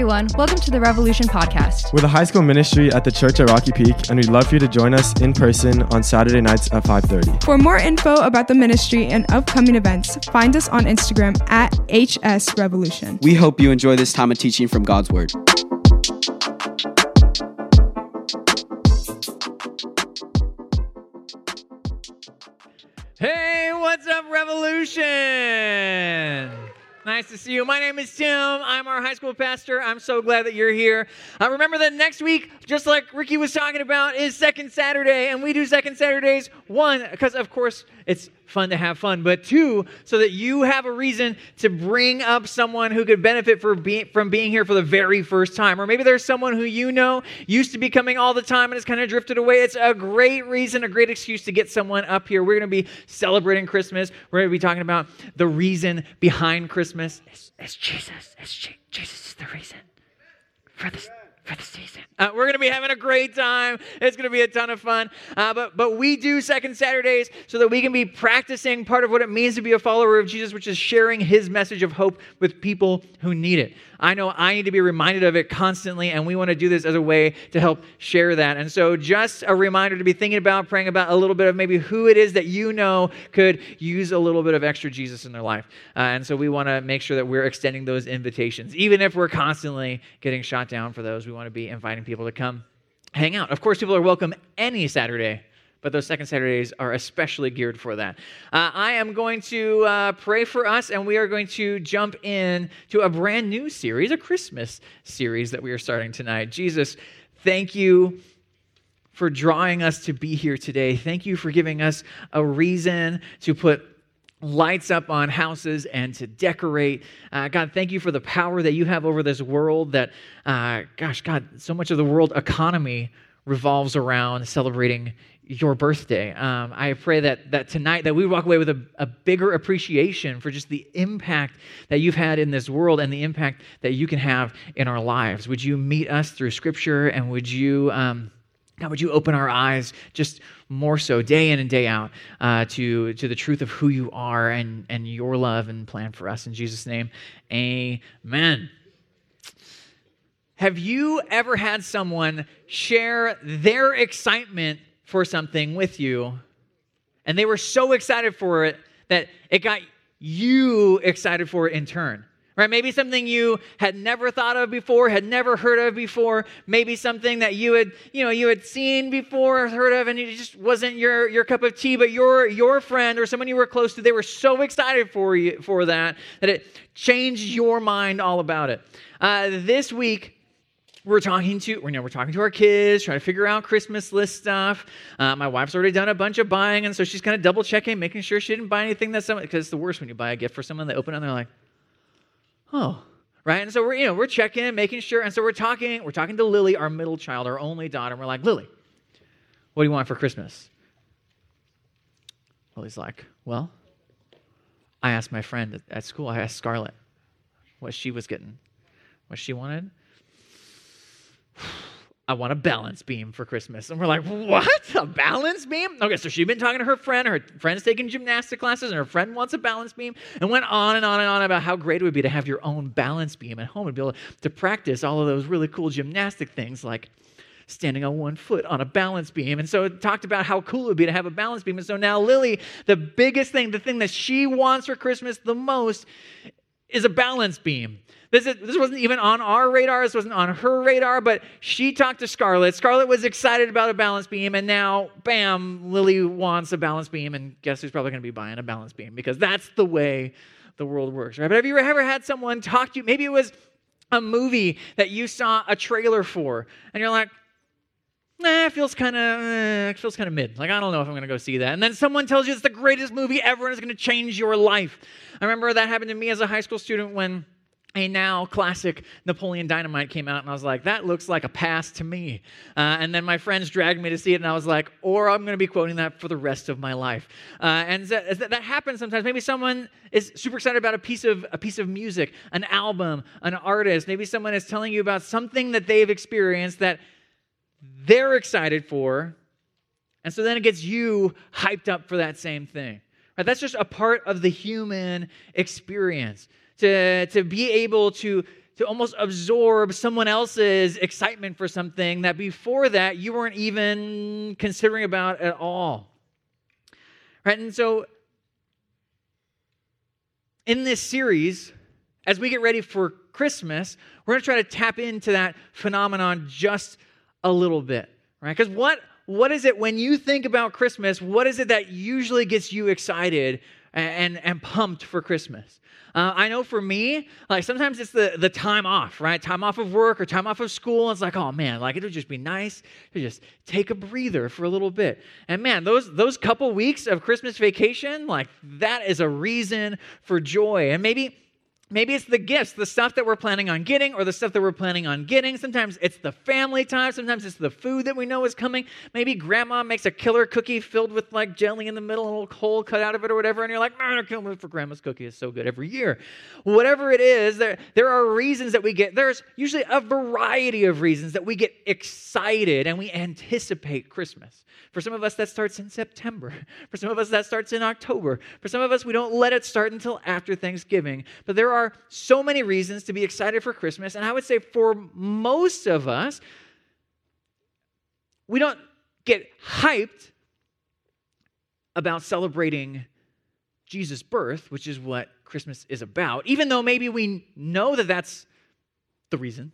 everyone. Welcome to the Revolution Podcast. We're the high school ministry at the church at Rocky Peak, and we'd love for you to join us in person on Saturday nights at 5:30. For more info about the ministry and upcoming events, find us on Instagram at HS Revolution. We hope you enjoy this time of teaching from God's Word. Hey, what's up, Revolution? Nice to see you. My name is Tim. I'm our high school pastor. I'm so glad that you're here. Uh, remember that next week, just like Ricky was talking about, is Second Saturday, and we do Second Saturdays, one, because of course it's fun to have fun, but two, so that you have a reason to bring up someone who could benefit for be- from being here for the very first time. Or maybe there's someone who you know used to be coming all the time and has kind of drifted away. It's a great reason, a great excuse to get someone up here. We're going to be celebrating Christmas. We're going to be talking about the reason behind Christmas. It's, it's Jesus. It's Je- Jesus is the reason for this for the season. Uh, we're going to be having a great time. It's going to be a ton of fun. Uh, but, but we do second Saturdays so that we can be practicing part of what it means to be a follower of Jesus, which is sharing his message of hope with people who need it. I know I need to be reminded of it constantly, and we want to do this as a way to help share that. And so, just a reminder to be thinking about, praying about a little bit of maybe who it is that you know could use a little bit of extra Jesus in their life. Uh, and so, we want to make sure that we're extending those invitations, even if we're constantly getting shot down for those. We want to be inviting people to come hang out. Of course, people are welcome any Saturday but those second Saturdays are especially geared for that. Uh, I am going to uh, pray for us, and we are going to jump in to a brand new series, a Christmas series that we are starting tonight. Jesus, thank you for drawing us to be here today. Thank you for giving us a reason to put lights up on houses and to decorate. Uh, God, thank you for the power that you have over this world. That, uh, gosh, God, so much of the world economy revolves around celebrating your birthday. Um, I pray that, that tonight that we walk away with a, a, bigger appreciation for just the impact that you've had in this world and the impact that you can have in our lives. Would you meet us through Scripture and would you, um, God, would you open our eyes just more so day in and day out uh, to, to the truth of who you are and, and your love and plan for us. In Jesus' name, amen. Have you ever had someone share their excitement for something with you, and they were so excited for it that it got you excited for it in turn. Right? Maybe something you had never thought of before, had never heard of before, maybe something that you had, you know, you had seen before, heard of, and it just wasn't your, your cup of tea, but your your friend or someone you were close to, they were so excited for you for that that it changed your mind all about it. Uh, this week, we're talking to we're you know we're talking to our kids trying to figure out christmas list stuff uh, my wife's already done a bunch of buying and so she's kind of double checking making sure she didn't buy anything that's someone because it's the worst when you buy a gift for someone they open it and they're like oh right? And so we're you know we're checking making sure. And so we're talking we're talking to lily our middle child our only daughter. And we're like lily what do you want for christmas? Lily's like well i asked my friend at school i asked scarlett what she was getting what she wanted I want a balance beam for Christmas. And we're like, what? A balance beam? Okay, so she'd been talking to her friend. Her friend's taking gymnastic classes, and her friend wants a balance beam, and went on and on and on about how great it would be to have your own balance beam at home and be able to practice all of those really cool gymnastic things like standing on one foot on a balance beam. And so it talked about how cool it would be to have a balance beam. And so now Lily, the biggest thing, the thing that she wants for Christmas the most is a balance beam. This, is, this wasn't even on our radar. This wasn't on her radar, but she talked to Scarlett. Scarlett was excited about a balance beam, and now, bam, Lily wants a balance beam, and guess who's probably going to be buying a balance beam because that's the way the world works, right? But have you ever had someone talk to you? Maybe it was a movie that you saw a trailer for, and you're like, nah, it feels kind of eh, feels kind of mid. Like I don't know if I'm going to go see that. And then someone tells you it's the greatest movie ever and it's going to change your life. I remember that happened to me as a high school student when a now classic Napoleon Dynamite came out, and I was like, that looks like a pass to me. Uh, and then my friends dragged me to see it, and I was like, or I'm going to be quoting that for the rest of my life. Uh, and that, that happens sometimes. Maybe someone is super excited about a piece of a piece of music, an album, an artist. Maybe someone is telling you about something that they've experienced that they're excited for, and so then it gets you hyped up for that same thing. Right? That's just a part of the human experience to, to be able to to almost absorb someone else's excitement for something that before that you weren't even considering about at all. Right? And so in this series, as we get ready for Christmas, we're going to try to tap into that phenomenon just a little bit, right? Because what what is it when you think about Christmas? What is it that usually gets you excited and, and pumped for Christmas? Uh, I know for me, like sometimes it's the, the time off, right? Time off of work or time off of school. It's like, oh man, like it'll just be nice to just take a breather for a little bit. And man, those those couple weeks of Christmas vacation, like that is a reason for joy. And maybe Maybe it's the gifts, the stuff that we're planning on getting, or the stuff that we're planning on getting. Sometimes it's the family time. Sometimes it's the food that we know is coming. Maybe grandma makes a killer cookie filled with like jelly in the middle, a little hole cut out of it or whatever, and you're like, I can't wait for grandma's cookie. It's so good every year. Whatever it is, there, there are reasons that we get, there's usually a variety of reasons that we get excited and we anticipate Christmas. For some of us, that starts in September. For some of us, that starts in October. For some of us, we don't let it start until after Thanksgiving. But there are so many reasons to be excited for Christmas. And I would say for most of us, we don't get hyped about celebrating Jesus' birth, which is what Christmas is about, even though maybe we know that that's the reason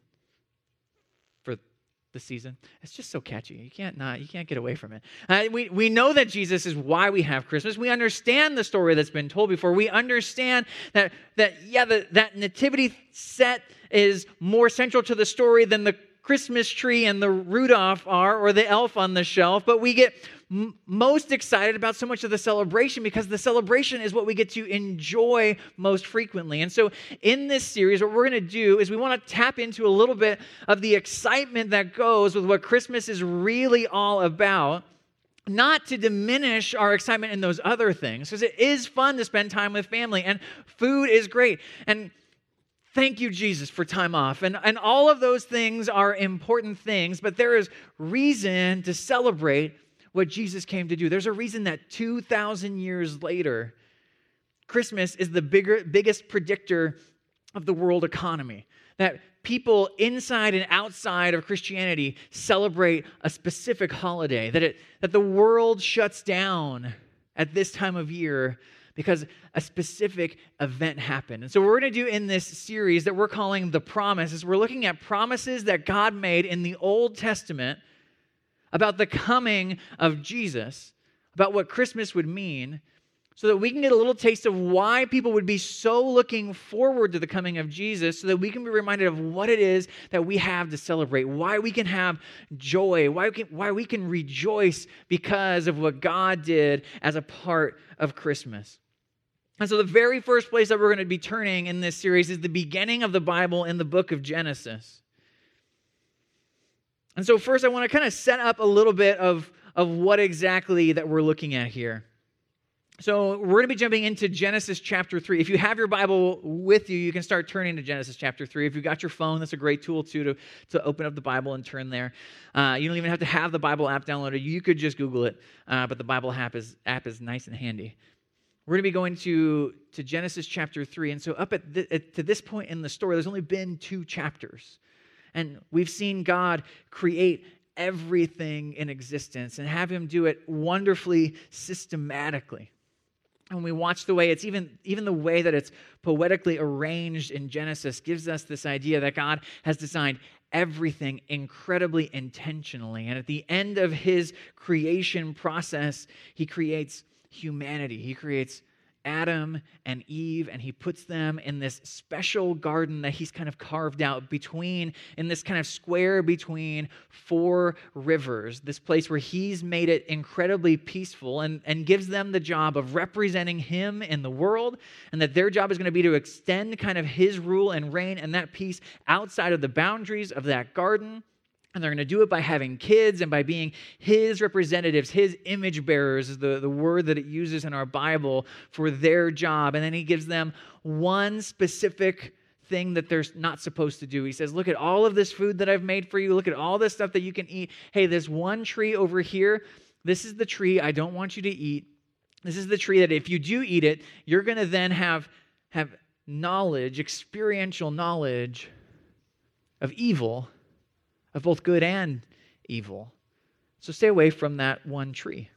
the season. It's just so catchy. You can't not, you can't get away from it. Uh, we, we know that Jesus is why we have Christmas. We understand the story that's been told before. We understand that, that yeah, the, that nativity set is more central to the story than the Christmas tree and the Rudolph are, or the elf on the shelf, but we get m- most excited about so much of the celebration because the celebration is what we get to enjoy most frequently. And so, in this series, what we're going to do is we want to tap into a little bit of the excitement that goes with what Christmas is really all about not to diminish our excitement in those other things because it is fun to spend time with family and food is great and thank you jesus for time off and, and all of those things are important things but there is reason to celebrate what Jesus came to do. There's a reason that 2,000 years later, Christmas is the bigger, biggest predictor of the world economy. That people inside and outside of Christianity celebrate a specific holiday, that, it, that the world shuts down at this time of year because a specific event happened. And so, what we're going to do in this series that we're calling The Promise is we're looking at promises that God made in the Old Testament about the coming of Jesus, about what Christmas would mean, so that we can get a little taste of why people would be so looking forward to the coming of Jesus, so that we can be reminded of what it is that we have to celebrate, why we can have joy, why we can, why we can rejoice because of what God did as a part of Christmas. And so, the very first place that we're going to be turning in this series is the beginning of the Bible in the book of Genesis. And so, first, I want to kind of set up a little bit of, of what exactly that we're looking at here. So, we're going to be jumping into Genesis chapter 3. If you have your Bible with you, you can start turning to Genesis chapter 3. If you've got your phone, that's a great tool too to, to open up the Bible and turn there. Uh, you don't even have to have the Bible app downloaded. You could just Google it, uh, but the Bible app is, app is nice and handy. We're going to be going to, to Genesis chapter 3. And so, up at, the, at to this point in the story, there's only been two chapters. And we've seen God create everything in existence and have him do it wonderfully systematically. And we watch the way it's even, even the way that it's poetically arranged in Genesis gives us this idea that God has designed everything incredibly intentionally. And at the end of his creation process, he creates humanity. He creates Adam and Eve, and he puts them in this special garden that he's kind of carved out between, in this kind of square between four rivers, this place where he's made it incredibly peaceful and, and gives them the job of representing him in the world, and that their job is going to be to extend kind of his rule and reign and that peace outside of the boundaries of that garden. And they're going to do it by having kids and by being his representatives, his image bearers is the, the word that it uses in our Bible for their job. And then he gives them one specific thing that they're not supposed to do. He says, Look at all of this food that I've made for you. Look at all this stuff that you can eat. Hey, this one tree over here. This is the tree I don't want you to eat. This is the tree that if you do eat it, you're going to then have, have knowledge, experiential knowledge of evil, of both good and evil. So stay away from that one tree.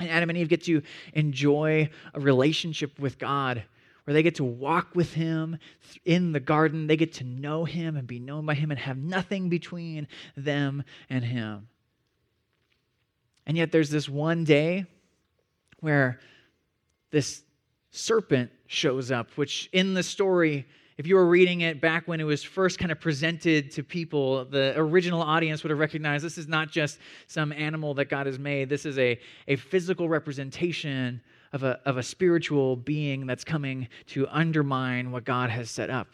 And Adam and Eve get to enjoy a relationship with God where they get to walk with Him in the garden. They get to know Him and be known by Him and have nothing between them and Him. And yet there's this one day where this serpent shows up, which in the story, if you were reading it back when it was first kind of presented to people, the original audience would have recognized this is not just some animal that God has made. This is a, a physical representation of a, of a spiritual being that's coming to undermine what God has set up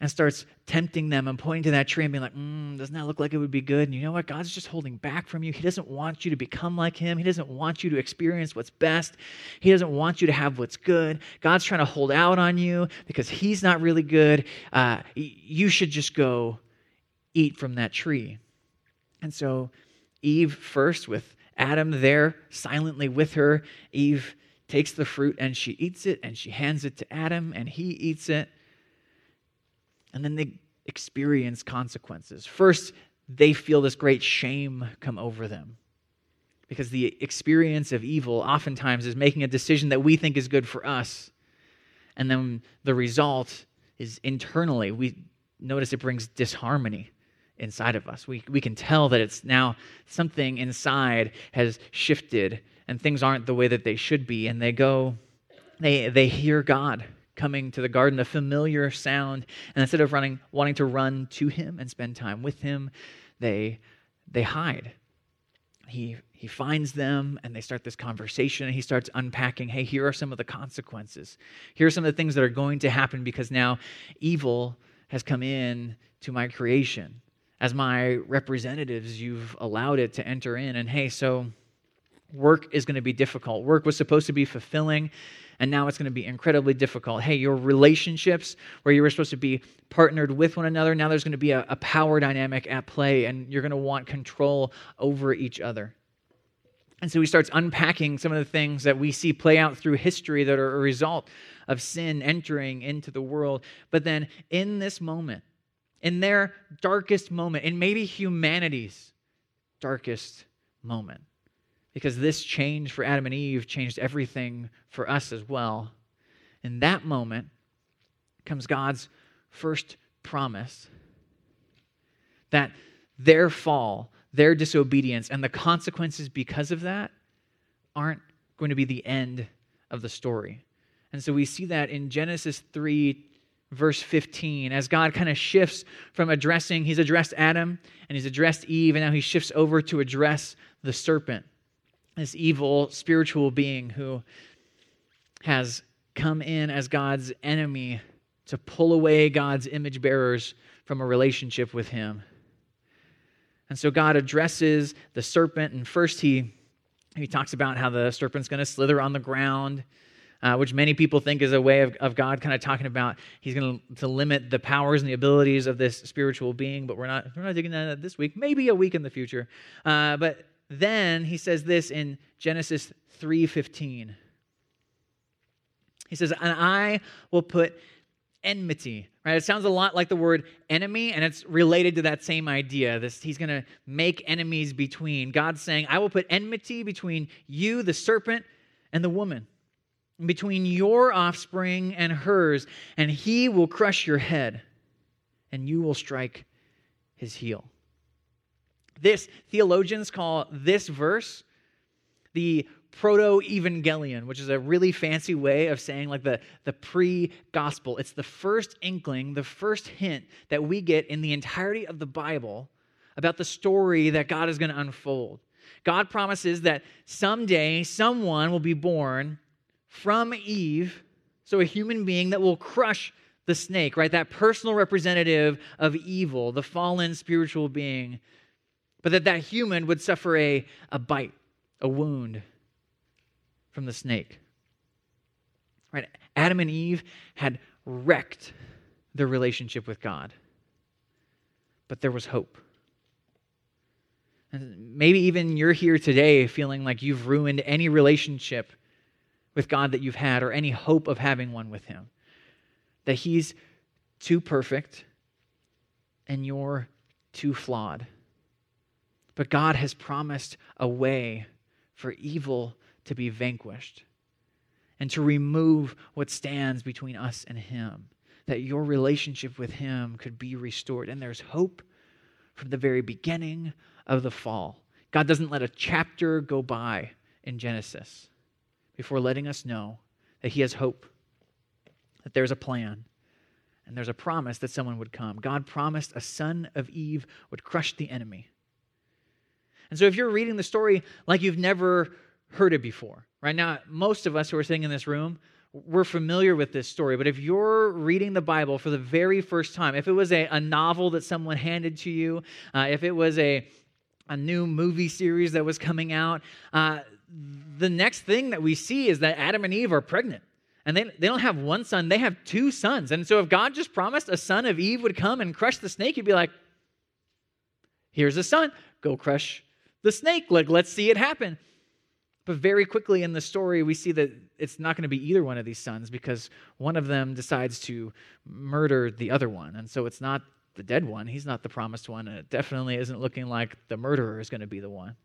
and starts tempting them and pointing to that tree and being like, mm, doesn't that look like it would be good? And you know what? God's just holding back from you. He doesn't want you to become like Him. He doesn't want you to experience what's best. He doesn't want you to have what's good. God's trying to hold out on you because He's not really good. Uh, you should just go eat from that tree. And so, Eve, first with Adam there silently with her, Eve takes the fruit and she eats it and she hands it to Adam and he eats it and then they experience consequences. First, they feel this great shame come over them because the experience of evil oftentimes is making a decision that we think is good for us. And then the result is internally, we notice it brings disharmony inside of us. We, we can tell that it's now something inside has shifted and things aren't the way that they should be. And they go, they, they hear God coming to the garden, a familiar sound. And instead of running, wanting to run to him and spend time with him, they, they hide. He, he finds them and they start this conversation and he starts unpacking hey, here are some of the consequences. Here are some of the things that are going to happen because now evil has come in to my creation. As my representatives, you've allowed it to enter in. And hey, so work is going to be difficult. Work was supposed to be fulfilling and now it's going to be incredibly difficult. Hey, your relationships where you were supposed to be partnered with one another, now there's going to be a, a power dynamic at play, and you're going to want control over each other. And so he starts unpacking some of the things that we see play out through history that are a result of sin entering into the world. But then in this moment, in their darkest moment, in maybe humanity's darkest moment, because this change for Adam and Eve changed everything for us as well. In that moment comes God's first promise that their fall, their disobedience, and the consequences because of that aren't going to be the end of the story. And so we see that in Genesis 3, verse 15, as God kind of shifts from addressing, he's addressed Adam and he's addressed Eve, and now he shifts over to address the serpent this evil spiritual being who has come in as God's enemy to pull away God's image bearers from a relationship with him. And so God addresses the serpent, and first he, he talks about how the serpent's going to slither on the ground. Uh, which many people think is a way of, of God kind of talking about he's going to limit the powers and the abilities of this spiritual being, but we're not, we're not digging that this week, maybe a week in the future. Uh, but then he says this in Genesis 3:15. He says, "And I will put enmity." Right? It sounds a lot like the word enemy, and it's related to that same idea. This he's going to make enemies between. God's saying, "I will put enmity between you, the serpent, and the woman." Between your offspring and hers, and he will crush your head, and you will strike his heel. This, theologians call this verse the proto evangelium, which is a really fancy way of saying like the, the pre gospel. It's the first inkling, the first hint that we get in the entirety of the Bible about the story that God is going to unfold. God promises that someday someone will be born from Eve, so a human being that will crush the snake, right? That personal representative of evil, the fallen spiritual being but that that human would suffer a, a bite, a wound from the snake. Right? Adam and Eve had wrecked their relationship with God. But there was hope. And maybe even you're here today feeling like you've ruined any relationship with God that you've had or any hope of having one with Him. That He's too perfect and you're too flawed. But God has promised a way for evil to be vanquished and to remove what stands between us and Him, that your relationship with Him could be restored. And there's hope from the very beginning of the fall. God doesn't let a chapter go by in Genesis before letting us know that He has hope, that there's a plan, and there's a promise that someone would come. God promised a son of Eve would crush the enemy. And so if you're reading the story like you've never heard it before, right now, most of us who are sitting in this room, we're familiar with this story, but if you're reading the Bible for the very first time, if it was a, a novel that someone handed to you, uh, if it was a, a new movie series that was coming out, uh, the next thing that we see is that Adam and Eve are pregnant. And they, they don't have one son, they have two sons. And so if God just promised a son of Eve would come and crush the snake, he'd be like, here's a son, go crush the snake. Like, let's see it happen. But very quickly in the story, we see that it's not going to be either one of these sons because one of them decides to murder the other one. And so it's not the dead one, he's not the promised one, and it definitely isn't looking like the murderer is going to be the one.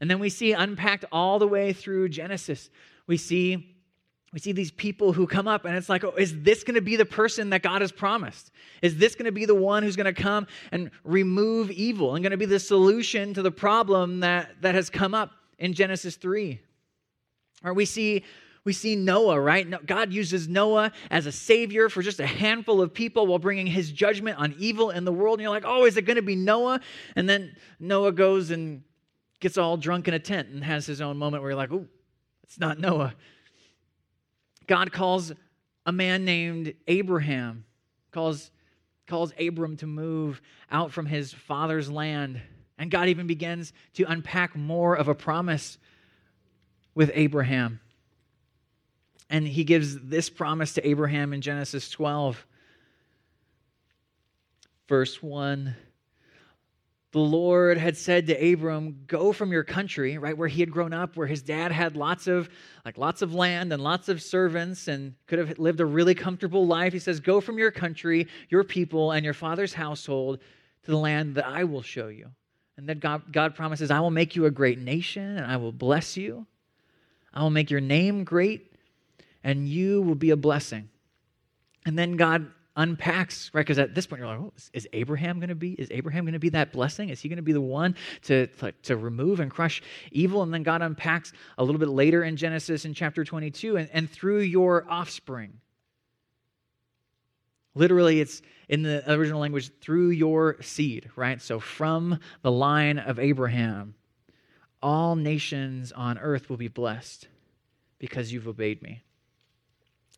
And then we see unpacked all the way through Genesis. We see we see these people who come up and it's like, oh, is this going to be the person that God has promised? Is this going to be the one who's going to come and remove evil and going to be the solution to the problem that, that has come up in Genesis 3? Or we see we see Noah, right? God uses Noah as a savior for just a handful of people while bringing his judgment on evil in the world. And you're like, oh, is it going to be Noah? And then Noah goes and gets all drunk in a tent and has his own moment where you're like, oh, it's not Noah. God calls a man named Abraham, calls, calls Abram to move out from his father's land. And God even begins to unpack more of a promise with Abraham. And he gives this promise to Abraham in Genesis 12, verse 1 the Lord had said to Abram, "Go from your country, right where he had grown up, where his dad had lots of like lots of land and lots of servants and could have lived a really comfortable life." He says, "Go from your country, your people, and your father's household to the land that I will show you." And then God, God promises, "I will make you a great nation, and I will bless you. I will make your name great, and you will be a blessing." And then God unpacks, right? Because at this point, you're like, oh, is Abraham going to be? Is Abraham going to be that blessing? Is he going to be the one to, to, to, remove and crush evil? And then God unpacks a little bit later in Genesis in chapter 22, and, and through your offspring. Literally, it's in the original language, through your seed, right? So from the line of Abraham, all nations on earth will be blessed because you've obeyed me.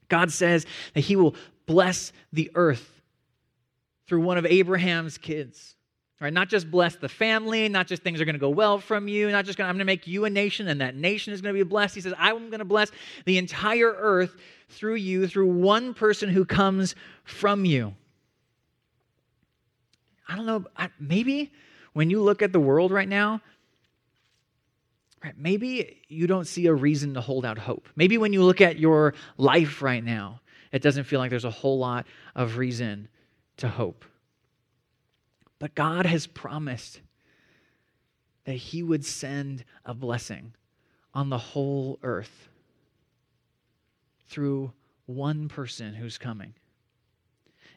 God says that He will bless the earth through one of Abraham's kids. Right? Not just bless the family, not just things are going to go well from you, not just going to, I'm going to make you a nation and that nation is going to be blessed. He says, I'm going to bless the entire earth through you, through one person who comes from you. I don't know, maybe when you look at the world right now, right, maybe you don't see a reason to hold out hope. Maybe when you look at your life right now, it doesn't feel like there's a whole lot of reason to hope. But God has promised that He would send a blessing on the whole earth through one person who's coming.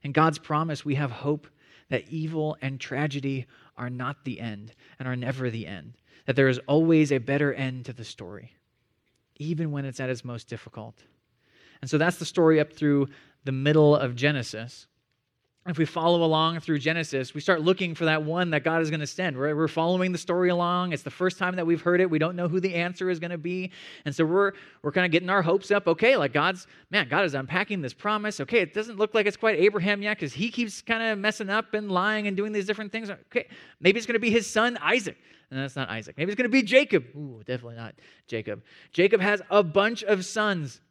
In God's promise, we have hope that evil and tragedy are not the end and are never the end, that there is always a better end to the story, even when it's at its most difficult. And so that's the story up through the middle of Genesis. If we follow along through Genesis, we start looking for that one that God is going to send. We're, we're following the story along. It's the first time that we've heard it. We don't know who the answer is going to be. And so we're, we're kind of getting our hopes up. Okay, like God's, man, God is unpacking this promise. Okay, it doesn't look like it's quite Abraham yet because he keeps kind of messing up and lying and doing these different things. Okay, maybe it's going to be his son, Isaac. And that's not Isaac. Maybe it's going to be Jacob. Ooh, definitely not Jacob. Jacob has a bunch of sons.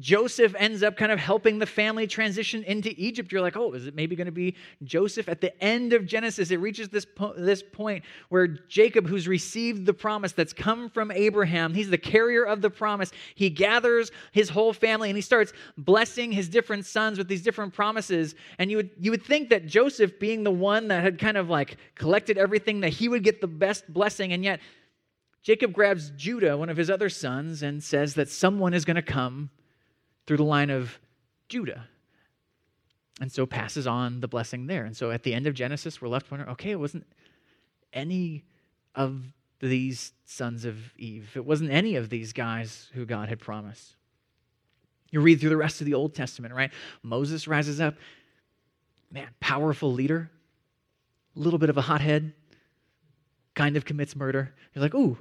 Joseph ends up kind of helping the family transition into Egypt. You're like, oh, is it maybe going to be Joseph? At the end of Genesis, it reaches this, po- this point where Jacob, who's received the promise that's come from Abraham, he's the carrier of the promise. He gathers his whole family and he starts blessing his different sons with these different promises. And you would, you would think that Joseph, being the one that had kind of like collected everything, that he would get the best blessing. And yet, Jacob grabs Judah, one of his other sons, and says that someone is going to come through the line of Judah. And so passes on the blessing there. And so at the end of Genesis, we're left wondering okay, it wasn't any of these sons of Eve, it wasn't any of these guys who God had promised. You read through the rest of the Old Testament, right? Moses rises up, man, powerful leader, a little bit of a hothead, kind of commits murder. You're like, ooh,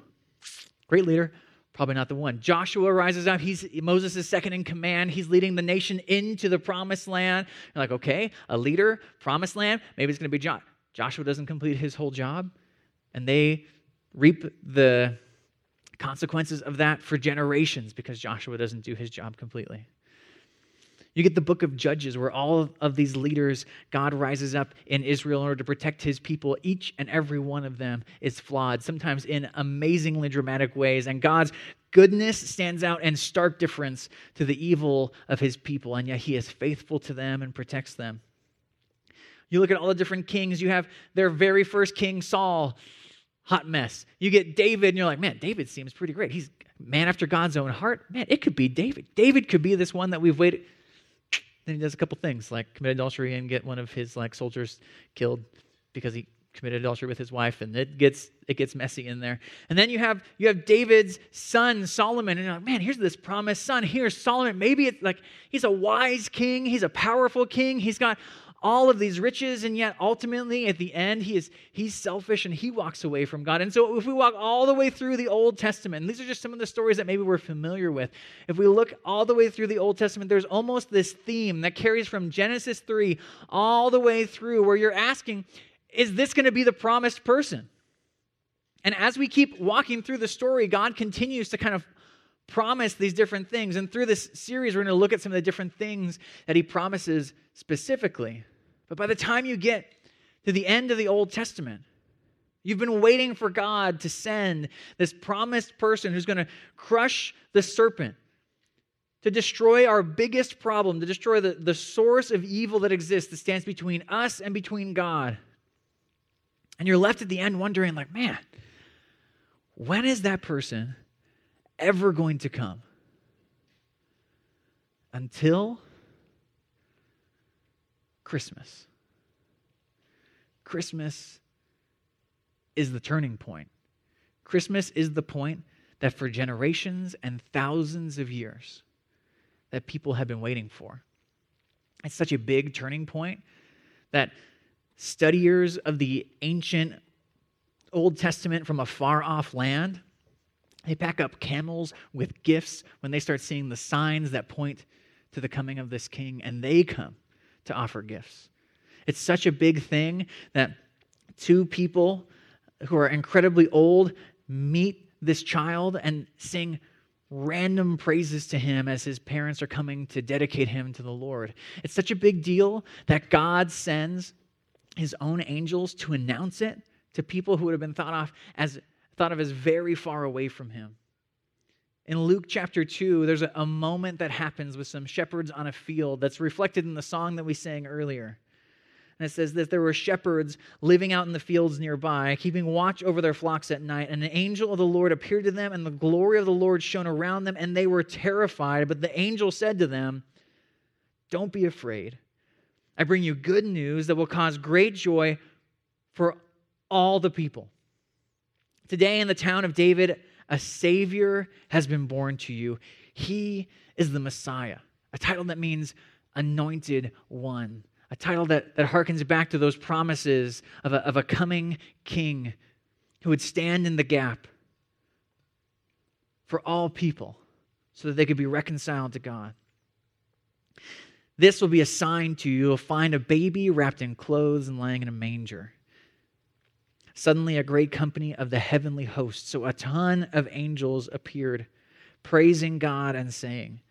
great leader, probably not the one. Joshua rises up. He's Moses is second in command. He's leading the nation into the promised land. You're like, okay, a leader, promised land. Maybe it's going to be John. Joshua doesn't complete his whole job, and they reap the consequences of that for generations because Joshua doesn't do his job completely. You get the book of Judges, where all of these leaders, God rises up in Israel in order to protect his people. Each and every one of them is flawed, sometimes in amazingly dramatic ways. And God's goodness stands out in stark difference to the evil of his people. And yet he is faithful to them and protects them. You look at all the different kings, you have their very first king, Saul, hot mess. You get David, and you're like, man, David seems pretty great. He's man after God's own heart. Man, it could be David. David could be this one that we've waited. Then he does a couple things like commit adultery and get one of his like soldiers killed because he committed adultery with his wife and it gets it gets messy in there. And then you have you have david's son solomon and you're like man here's this promised son. Here's solomon. Maybe it's like he's a wise king. He's a powerful king. He's got all of these riches and yet ultimately at the end he is he's selfish and he walks away from god. And so if we walk all the way through the old testament these are just some of the stories that maybe we're familiar with if we look all the way through the old testament there's almost this theme that carries from genesis 3 all the way through where you're asking is this going to be the promised person? And as we keep walking through the story god continues to kind of promise these different things. And through this series we're going to look at some of the different things that he promises specifically but by the time you get to the end of the Old Testament, you've been waiting for God to send this promised person who's going to crush the serpent, to destroy our biggest problem, to destroy the, the source of evil that exists that stands between us and between God. And you're left at the end wondering, like, man, when is that person ever going to come? Until Christmas. Christmas is the turning point. Christmas is the point that for generations and thousands of years that people have been waiting for. It's such a big turning point that studiers of the ancient Old Testament from a far off land, they pack up camels with gifts when they start seeing the signs that point to the coming of this king, and they come to offer gifts. It's such a big thing that two people who are incredibly old meet this child and sing random praises to him as his parents are coming to dedicate him to the Lord. It's such a big deal that God sends his own angels to announce it to people who would have been thought of as thought of as very far away from him. In Luke chapter 2, there's a, a, moment that happens with some shepherds on a field that's reflected in the song that we sang earlier. And it says that there were shepherds living out in the fields nearby, keeping watch over their flocks at night. And an angel of the Lord appeared to them, and the glory of the Lord shone around them, and they were terrified. But the angel said to them, Don't be afraid. I bring you good news that will cause great joy for all the people. Today in the town of David, a Savior has been born to you. He is the Messiah, a title that means anointed one, a title that, that harkens back to those promises of a, of a coming king who would stand in the gap for all people so that they could be reconciled to God. This will be a sign to you. You'll find a baby wrapped in clothes and lying in a manger. Suddenly, a great company of the heavenly host, so a ton of angels appeared, praising God and saying,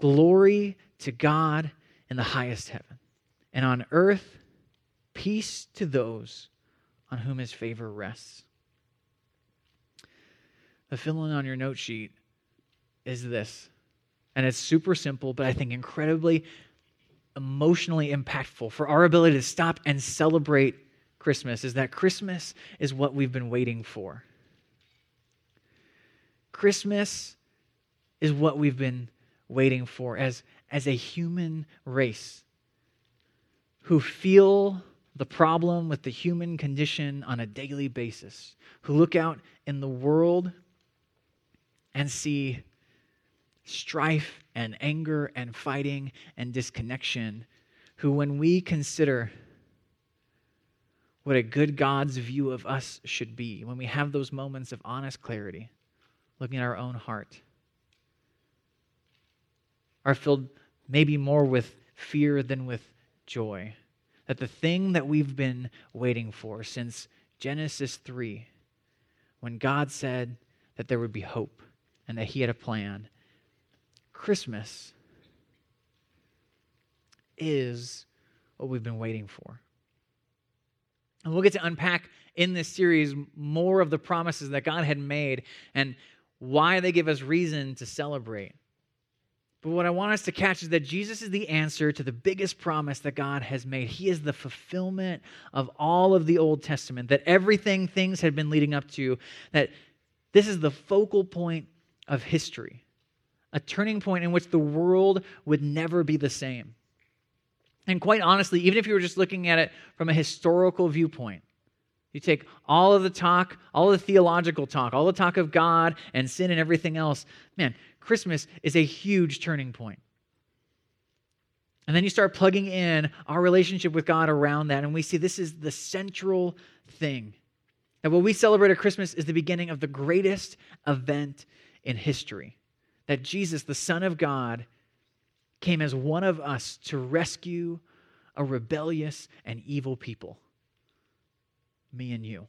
Glory to God in the highest heaven, and on earth, peace to those on whom his favor rests. The fill in on your note sheet is this. And it's super simple, but I think incredibly emotionally impactful for our ability to stop and celebrate Christmas is that Christmas is what we've been waiting for. Christmas is what we've been waiting for as, as a human race who feel the problem with the human condition on a daily basis, who look out in the world and see strife and anger and fighting and disconnection, who, when we consider what a good God's view of us should be, when we have those moments of honest clarity, looking at our own heart, are filled maybe more with fear than with joy. That the thing that we've been waiting for since Genesis 3, when God said that there would be hope and that He had a plan, Christmas is what we've been waiting for. And we'll get to unpack in this series more of the promises that God had made and why they give us reason to celebrate. But what I want us to catch is that Jesus is the answer to the biggest promise that God has made. He is the fulfillment of all of the Old Testament, that everything things had been leading up to, that this is the focal point of history, a turning point in which the world would never be the same. And quite honestly, even if you were just looking at it from a historical viewpoint, you take all of the talk, all the theological talk, all the talk of God and sin and everything else, man, Christmas is a huge turning point. And then you start plugging in our relationship with God around that, and we see this is the central thing. That what we celebrate at Christmas is the beginning of the greatest event in history. That Jesus, the Son of God, came as one of us to rescue a rebellious and evil people me and you.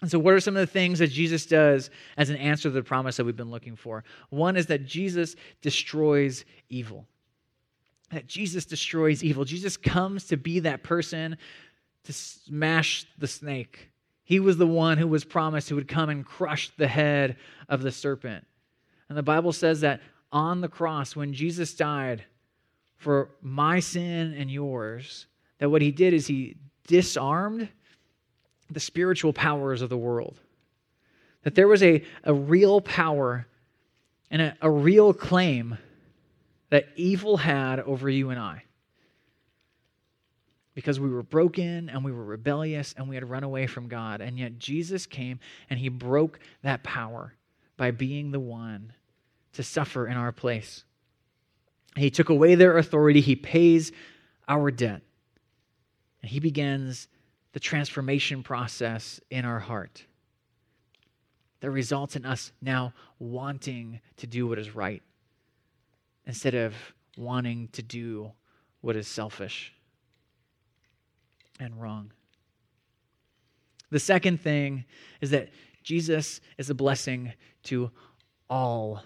And so, what are some of the things that Jesus does as an answer to the promise that we've been looking for? One is that Jesus destroys evil. That Jesus destroys evil. Jesus comes to be that person to smash the snake. He was the one who was promised who would come and crush the head of the serpent. And the Bible says that on the cross, when Jesus died for my sin and yours, that what he did is he disarmed the spiritual powers of the world. That there was a, a real power and a, a real claim that evil had over you and I. Because we were broken and we were rebellious and we had run away from God. And yet Jesus came and he broke that power by being the one to suffer in our place. He took away their authority, he pays our debt. And he begins the transformation process in our heart that results in us now wanting to do what is right instead of wanting to do what is selfish and wrong. The second thing is that Jesus is a blessing to all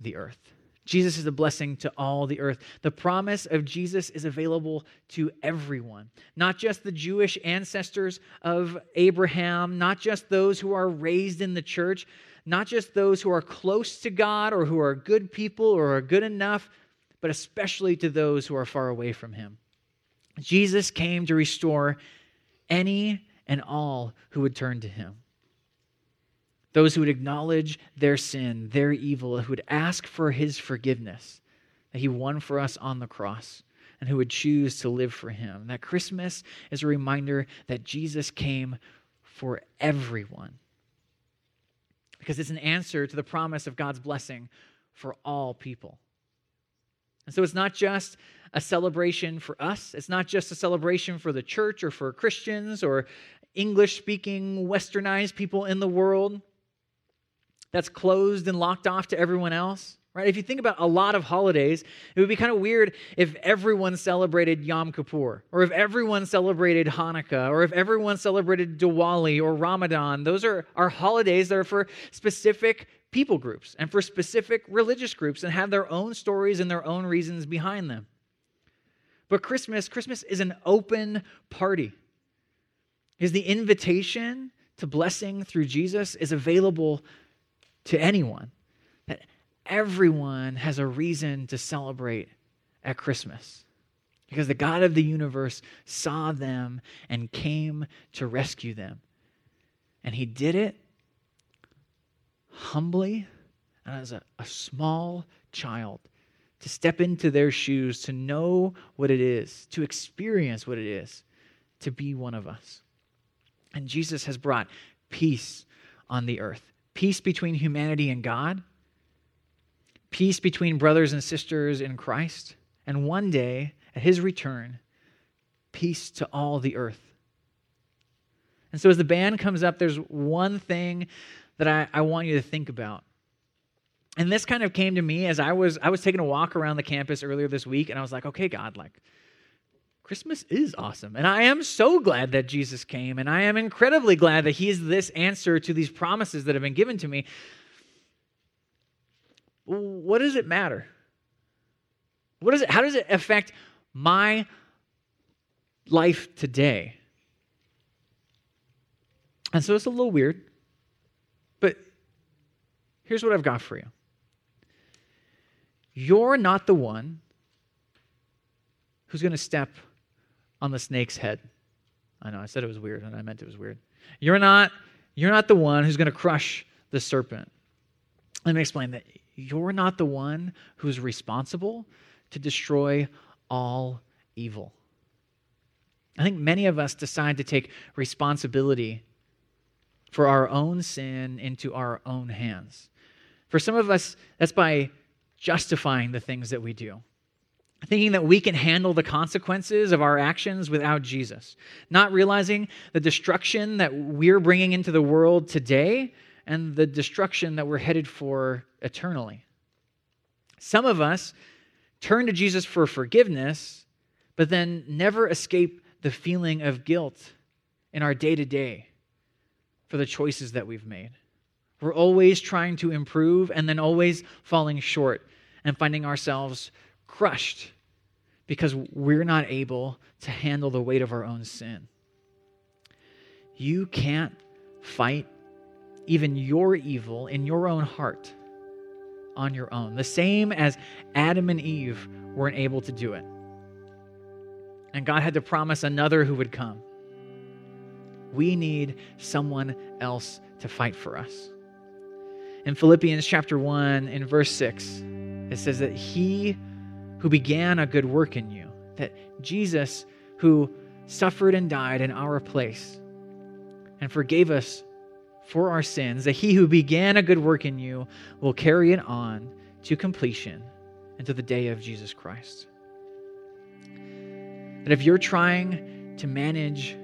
the earth. Jesus is a blessing to all the earth. The promise of Jesus is available to everyone, not just the Jewish ancestors of Abraham, not just those who are raised in the church, not just those who are close to God or who are good people or are good enough, but especially to those who are far away from Him. Jesus came to restore any and all who would turn to Him those who would acknowledge their sin, their evil, who would ask for his forgiveness that he won for us on the cross, and who would choose to live for him. That Christmas is a reminder that Jesus came for everyone. Because it's an answer to the promise of God's blessing for all people. And so it's not just a celebration for us, it's not just a celebration for the church or for Christians or English speaking, westernized people in the world that's closed and locked off to everyone else. Right? If you think about a lot of holidays, it would be kind of weird if everyone celebrated Yom Kippur, or if everyone celebrated Hanukkah, or if everyone celebrated Diwali or Ramadan. Those are, are holidays that are for specific people groups and for specific religious groups and have their own stories and their own reasons behind them. But Christmas, Christmas is an open party. Is the invitation to blessing through Jesus is available to anyone. That everyone has a reason to celebrate at Christmas. Because the God of the universe saw them and came to rescue them. And he did it humbly and as a, a small child to step into their shoes, to know what it is, to experience what it is to be one of us. And Jesus has brought peace on the earth peace between humanity and God, peace between brothers and sisters in Christ, and one day, at his return, peace to all the earth. And so, as the band comes up, there's one thing that I, I want you to think about. And this kind of came to me as I was I was taking a walk around the campus earlier this week, and I was like, okay, God, like Christmas is awesome. And I am so glad that Jesus came, and I am incredibly glad that He is this answer to these promises that have been given to me. What does it matter? What is it, how does it affect my life today? And so it's a little weird, but here's what I've got for you. You're not the one who's going to step on the snake's head. I know I said it was weird and I meant it was weird. You're not you're not the one who's going to crush the serpent. Let me explain that you're not the one who's responsible to destroy all evil. I think many of us decide to take responsibility for our own sin into our own hands. For some of us, that's by justifying the things that we do thinking that we can handle the consequences of our actions without Jesus, not realizing the destruction that we're bringing into the world today and the destruction that we're headed for eternally. Some of us turn to Jesus for forgiveness, but then never escape the feeling of guilt in our day to day for the choices that we've made. We're always trying to improve and then always falling short and finding ourselves crushed because we're not able to handle the weight of our own sin. You can't fight even your evil in your own heart on your own, the same as Adam and Eve weren't able to do it. And God had to promise another who would come. We need someone else to fight for us. In Philippians chapter 1, in verse 6, it says that He who began a good work in you, that Jesus, who suffered and died in our place and forgave us for our sins, that he who began a good work in you will carry it on to completion until the day of Jesus Christ. That if you're trying to manage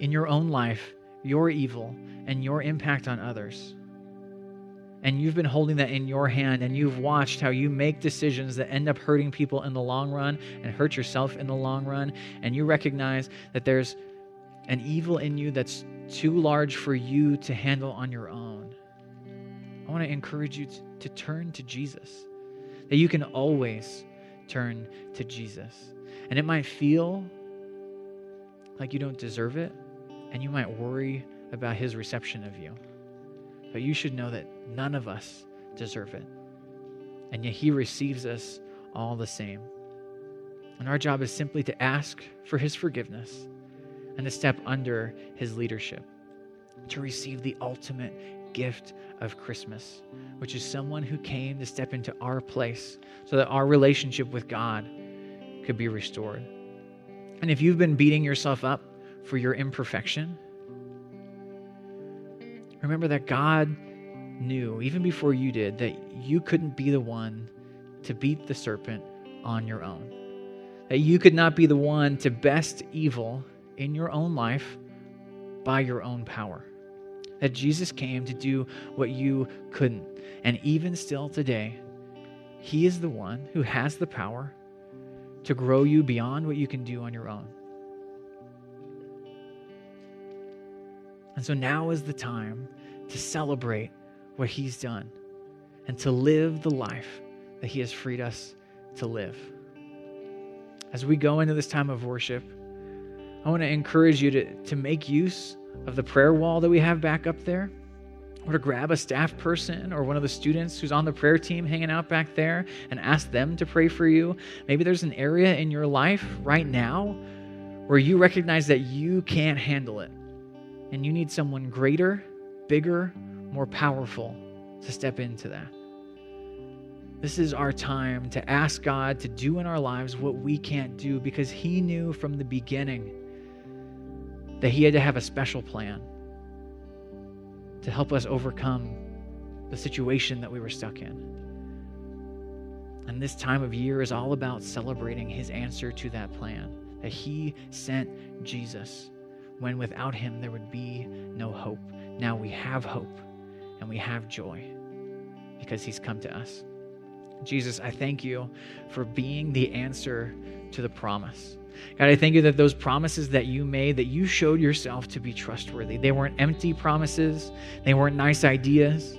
in your own life your evil and your impact on others, and you've been holding that in your hand and you've watched how you make decisions that end up hurting people in the long run and hurt yourself in the long run, and you recognize that there's an evil in you that's too large for you to handle on your own, I want to encourage you to, turn to Jesus. That you can always turn to Jesus. And it might feel like you don't deserve it, and you might worry about his reception of you. But you should know that none of us deserve it. And yet He receives us all the same. And our job is simply to ask for His forgiveness and to step under His leadership, to receive the ultimate gift of Christmas, which is someone who came to step into our place so that our relationship with God could be restored. And if you've been beating yourself up for your imperfection, Remember that God knew, even before you did, that you couldn't be the one to beat the serpent on your own. That you could not be the one to best evil in your own life by your own power. That Jesus came to do what you couldn't. And even still today, He is the one who has the power to grow you beyond what you can do on your own. And so now is the time to celebrate what He's done and to live the life that He has freed us to live. As we go into this time of worship, I want to encourage you to, to make use of the prayer wall that we have back up there, or to grab a staff person or one of the students who's on the prayer team hanging out back there and ask them to pray for you. Maybe there's an area in your life right now where you recognize that you can't handle it and you need someone greater, bigger, more powerful to step into that. This is our time to ask God to do in our lives what we can't do because He knew from the beginning that He had to have a special plan to help us overcome the situation that we were stuck in. And this time of year is all about celebrating His answer to that plan that He sent Jesus when without Him there would be no hope. Now we have hope and we have joy because He's come to us. Jesus, I thank you for being the answer to the promise. God, I thank you that those promises that you made, that you showed yourself to be trustworthy. They weren't empty promises, they weren't nice ideas.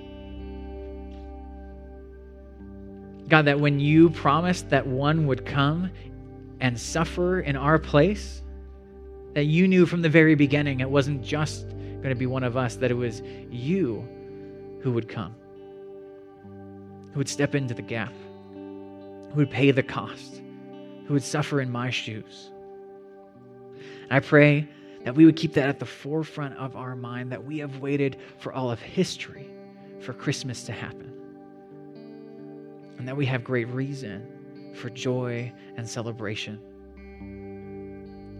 God, that when you promised that one would come and suffer in our place, that you knew from the very beginning it wasn't just going to be one of us, that it was you who would come who would step into the gap, who would pay the cost, who would suffer in my shoes. I pray that we would keep that at the forefront of our mind, that we have waited for all of history for Christmas to happen. And that we have great reason for joy and celebration.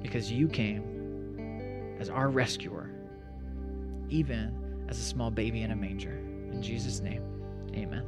Because you came as our rescuer, even as a small baby in a manger. In Jesus' name, amen.